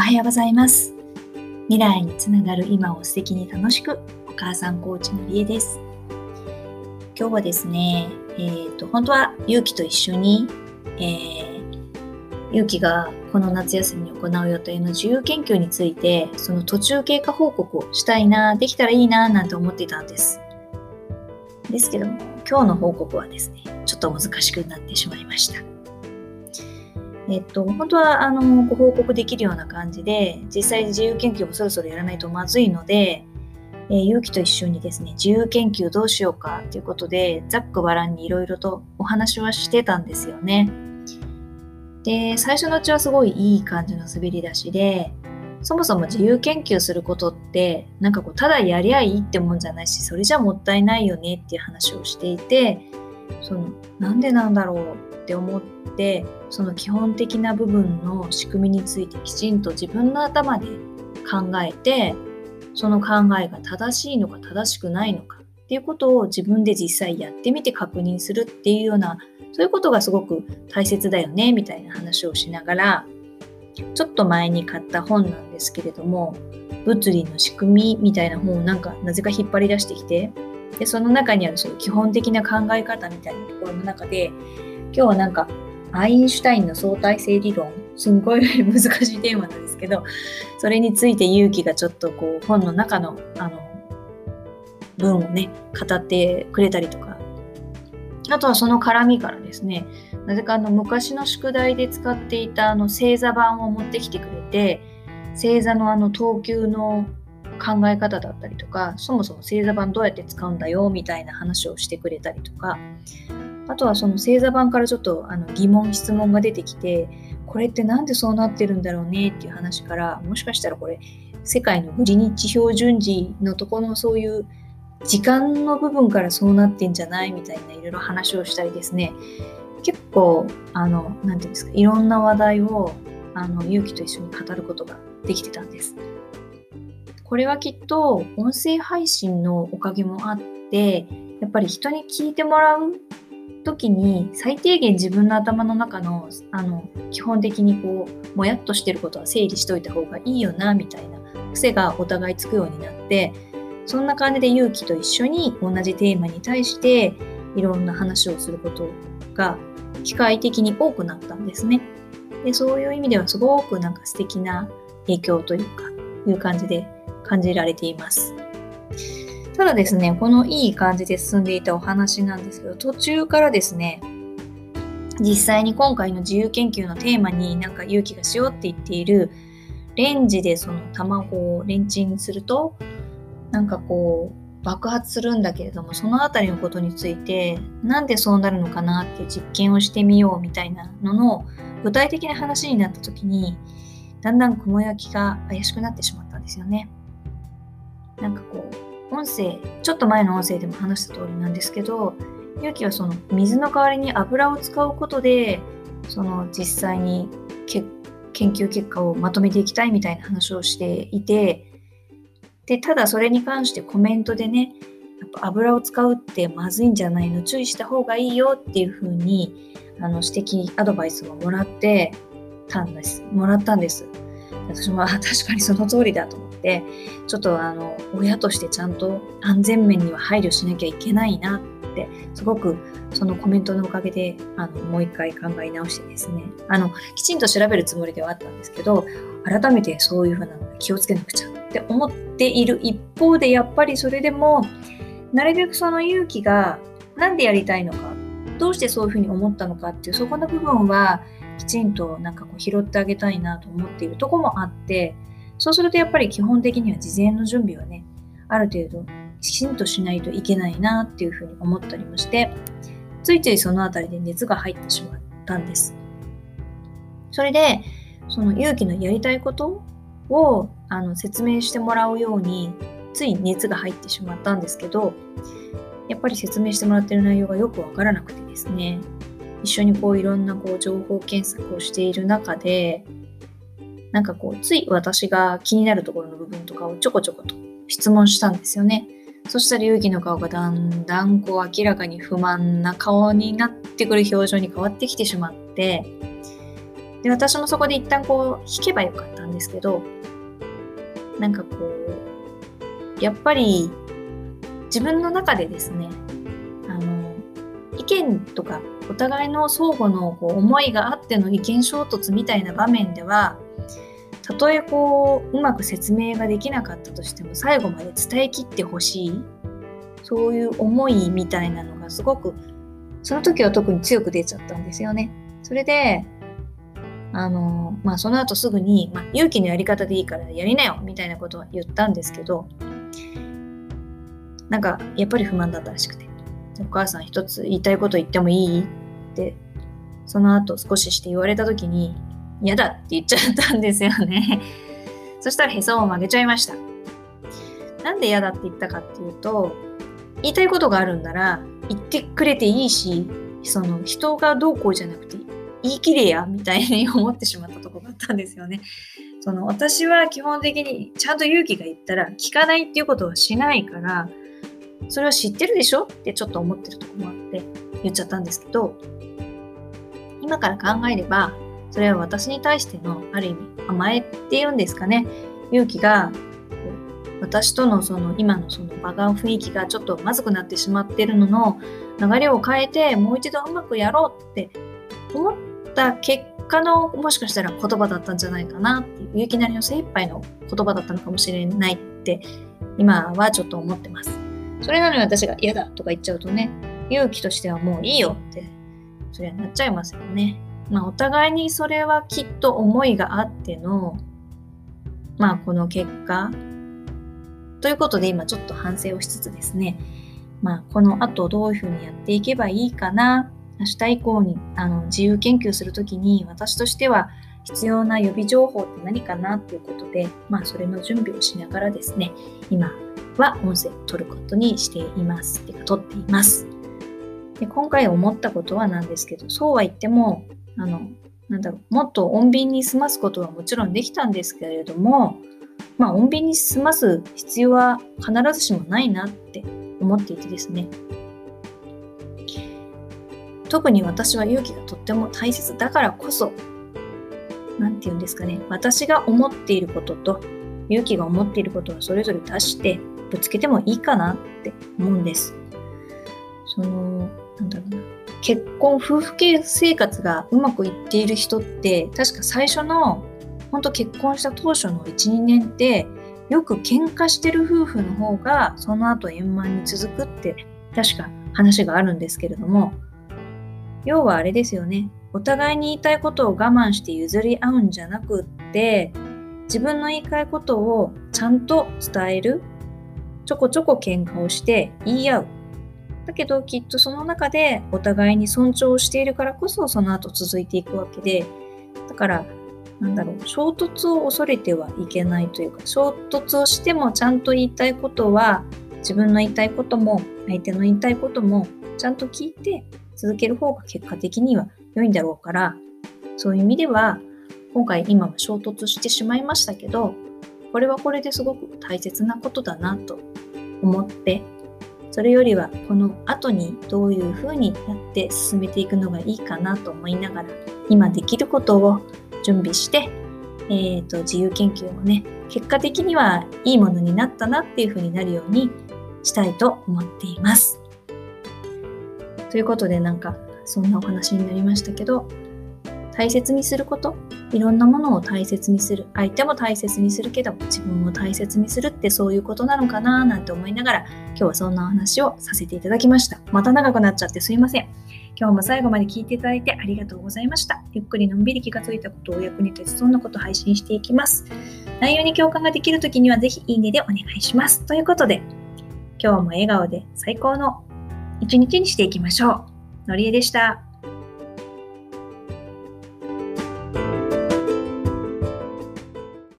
おはようございます。未来につながる今を素敵に楽しくお母さんコーチのりえです。今日はですねえ、ー、と本当は勇気と一緒に、えー、勇気がこの夏休みに行う予定の自由研究についてその途中経過報告をしたいなできたらいいななんて思っていたんです。ですけども今日の報告はですねちょっと難しくなってしまいました。えっと、本当はあのご報告できるような感じで実際自由研究もそろそろやらないとまずいので、えー、勇気と一緒にですね自由研究どうしようかということでざっくばらんにいろいろとお話はしてたんですよね。で最初のうちはすごいいい感じの滑り出しでそもそも自由研究することってなんかこうただやりゃいいってもんじゃないしそれじゃもったいないよねっていう話をしていてそのなんでなんだろうって思ってその基本的な部分の仕組みについてきちんと自分の頭で考えてその考えが正しいのか正しくないのかっていうことを自分で実際やってみて確認するっていうようなそういうことがすごく大切だよねみたいな話をしながらちょっと前に買った本なんですけれども物理の仕組みみたいな本をなんかなぜか引っ張り出してきてでその中にあるその基本的な考え方みたいなところの中で今日はなんかアインシュタインの相対性理論すんごい難しいテーマなんですけどそれについて勇気がちょっとこう本の中のあの文をね語ってくれたりとか。あとはその絡みからですねなぜかあの昔の宿題で使っていたあの星座版を持ってきてくれて星座のあの等級の考え方だったりとかそもそも星座版どうやって使うんだよみたいな話をしてくれたりとかあとはその星座版からちょっとあの疑問質問が出てきてこれって何でそうなってるんだろうねっていう話からもしかしたらこれ世界のグリニッチ標準時のとこのそういう時間の部分からそうなってんじゃないみたいないろいろ話をしたりですね。結構あの何て言うんですかいろんな話題をあの勇気と一緒に語ることができてたんです。これはきっと音声配信のおかげもあってやっぱり人に聞いてもらう時に最低限自分の頭の中のあの基本的にこうもやっとしてることは整理しといた方がいいよなみたいな癖がお互いつくようになってそんな感じで勇気と一緒に同じテーマに対していろんな話をすることが機械的に多くなったんですね。でそういう意味ではすごくなんか素敵な影響というかいう感じで感じられています。ただですね、このいい感じで進んでいたお話なんですけど、途中からですね、実際に今回の自由研究のテーマになんか勇気がしようって言っている、レンジでその卵をレンチンすると、なんかこう、爆発するんだけれども、そのあたりのことについて、なんでそうなるのかなって実験をしてみようみたいなのの具体的な話になった時に、だんだん雲焼きが怪しくなってしまったんですよね。なんかこう、音声、ちょっと前の音声でも話した通りなんですけど、勇気はその水の代わりに油を使うことで、その実際に研究結果をまとめていきたいみたいな話をしていて、で、ただそれに関してコメントでね、やっぱ油を使うってまずいんじゃないの注意した方がいいよっていうふうにあの指摘アドバイスをもらってたんですもらったんです。私も確かにその通りだと思って。ちょっとあの親としてちゃんと安全面には配慮しなきゃいけないなってすごくそのコメントのおかげであのもう一回考え直してですね。あのきちんと調べるつもりではあったんですけど改めてそういうふうなの気をつけなくちゃって思っている一方でやっぱりそれでもなるべくその勇気が何でやりたいのかどうしてそういうふうに思ったのかっていうそこの部分はきちんとなんかこう拾ってあげたいなと思っているとこもあってそうするとやっぱり基本的には事前の準備はねある程度きちんとしないといけないなっていうふうに思ったりもしてついついそのあたりで熱が入ってしまったんです。それでその勇気のやりたいことをあの説明してもらうようについ熱が入ってしまったんですけどやっぱり説明してもらってる内容がよくわからなくてですね一緒にこういろんなこう情報検索をしている中でなんかこうつい私が気になるところの部分とかをちょこちょこと質問したんですよね。そしたら勇気の顔がだんだんこう明らかに不満な顔になってくる表情に変わってきてしまってで、私もそこで一旦こう弾けばよかったんですけど、なんかこう、やっぱり自分の中でですね、あの、意見とかお互いの相互のこう思いがあっての意見衝突みたいな場面では、たとえこう、うまく説明ができなかったとしても、最後まで伝えきってほしい、そういう思いみたいなのがすごく、その時は特に強く出ちゃったんですよね。それで、あの、まあ、その後すぐに、まあ、勇気のやり方でいいからやりなよみたいなことは言ったんですけど、なんか、やっぱり不満だったらしくて。お母さん一つ言いたいこと言ってもいい？て、その後少しして言われた時に、嫌だって言っちゃったんですよね。そしたらへそを曲げちゃいました。なんで嫌だって言ったかっていうと、言いたいことがあるんなら言ってくれていいし、その人がどうこうじゃなくて言い切れやみたいに思ってしまったとこがあったんですよね。その私は基本的にちゃんと勇気が言ったら聞かないっていうことはしないから、それは知ってるでしょってちょっと思ってるとこもあって言っちゃったんですけど、今から考えれば、それは私に対してのある意味甘えっていうんですかね、勇気が私とのその今のその場が雰囲気がちょっとまずくなってしまってるのの流れを変えてもう一度うまくやろうって思った結果のもしかしたら言葉だったんじゃないかなっていう勇気なりの精一杯の言葉だったのかもしれないって今はちょっと思ってます。それなのに私が嫌だとか言っちゃうとね勇気としてはもういいよってそりゃなっちゃいますよね。まあお互いにそれはきっと思いがあってのまあこの結果ということで今ちょっと反省をしつつですねまあこの後どういうふうにやっていけばいいかな明日以降にあの自由研究するときに私としては必要な予備情報って何かな？っていうことで、まあ、それの準備をしながらですね、今は音声を取ることにしています。てか、取っています。で今回思ったことはなんですけど、そうは言っても、あの、なんだろう、もっと穏便に済ますことはもちろんできたんですけれども、まあ、穏便に済ます必要は必ずしもないなって思っていてですね、特に私は勇気がとっても大切だからこそ、何て言うんですかね、私が思っていることと勇気が思っていることをそれぞれ出してぶつけてもいいかなって思うんです。その、なんだろうな。結婚、夫婦系生活がうまくいっている人って、確か最初の、本当結婚した当初の1、2年って、よく喧嘩してる夫婦の方が、その後円満に続くって、確か話があるんですけれども、要はあれですよね。お互いに言いたいことを我慢して譲り合うんじゃなくって、自分の言いたいことをちゃんと伝える。ちょこちょこ喧嘩をして言い合う。だけどきっとその中でお互いに尊重しているからこそその後続いていくわけで、だからなんだろう、衝突を恐れてはいけないというか、衝突をしてもちゃんと言いたいことは、自分の言いたいことも、相手の言いたいことも、ちゃんと聞いて、続ける方が結果的には良いんだろうから、そういう意味では、今回今は衝突してしまいましたけど、これはこれですごく大切なことだなと思って、それよりはこの後にどういうふうにやって進めていくのがいいかなと思いながら、今できることを準備して、えーと、自由研究もね、結果的にはいいものになったなっていうふうになるようにしたいと思っています。ということでなんかそんなお話になりましたけど大切にすること。いろんなものを大切にする。相手も大切にするけど自分も大切にするってそういうことなのかななんて思いながら今日はそんなお話をさせていただきました。また長くなっちゃってすいません。今日も最後まで聞いていただいてありがとうございました。ゆっくりのんびり気がついたことをお役に立つそんなこと配信していきます。内容に共感ができる時にはぜひいいねでお願いします。ということで今日も笑顔で最高の一日にしていきましょう。のりえでした。